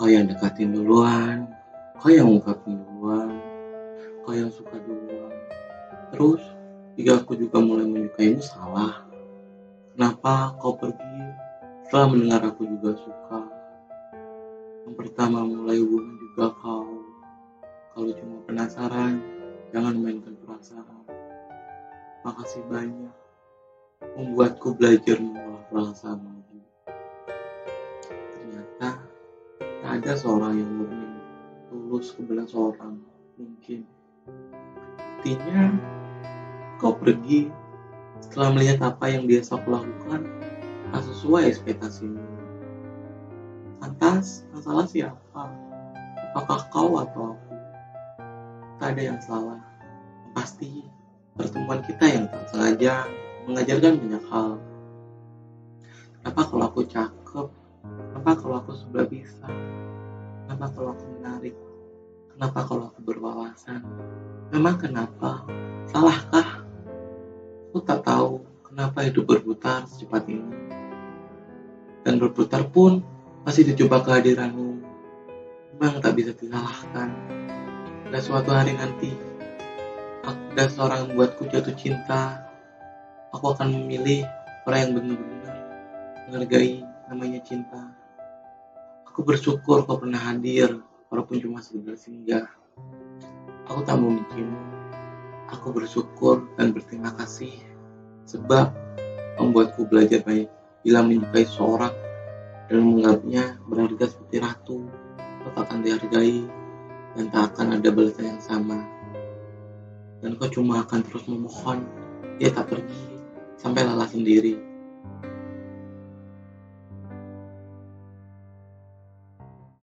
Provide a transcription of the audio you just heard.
Kau yang dekatin duluan, kau yang ungkapin duluan, kau yang suka duluan. Terus, jika aku juga mulai menyukaimu salah. Kenapa kau pergi setelah mendengar aku juga suka? Yang pertama mulai hubungan juga kau. Kalau cuma penasaran, jangan mainkan perasaan. Makasih banyak membuatku belajar mengolah perasaan ada seorang yang murni tulus ke belas orang mungkin. Artinya kau pergi setelah melihat apa yang biasa aku lakukan tak sesuai ekspektasimu. Lantas, masalah siapa? Apakah kau atau aku? Tak ada yang salah. Pasti pertemuan kita yang tak sengaja mengajarkan banyak hal. Kenapa kalau aku cakep? Kenapa kalau aku sudah bisa? Kenapa kalau aku menarik? Kenapa kalau aku berwawasan? Memang kenapa? Salahkah? Aku tak tahu kenapa hidup berputar secepat ini. Dan berputar pun masih dicoba kehadiranmu. Memang tak bisa disalahkan. Pada suatu hari nanti, aku dan seorang membuatku jatuh cinta aku akan memilih orang yang benar-benar menghargai namanya cinta. Aku bersyukur kau pernah hadir, walaupun cuma sekedar singgah. Aku tak membencimu. Aku bersyukur dan berterima kasih sebab membuatku belajar baik bila menyukai seorang dan menganggapnya berharga seperti ratu. Kau tak akan dihargai dan tak akan ada balasan yang sama. Dan kau cuma akan terus memohon dia tak pergi sampai lelah sendiri.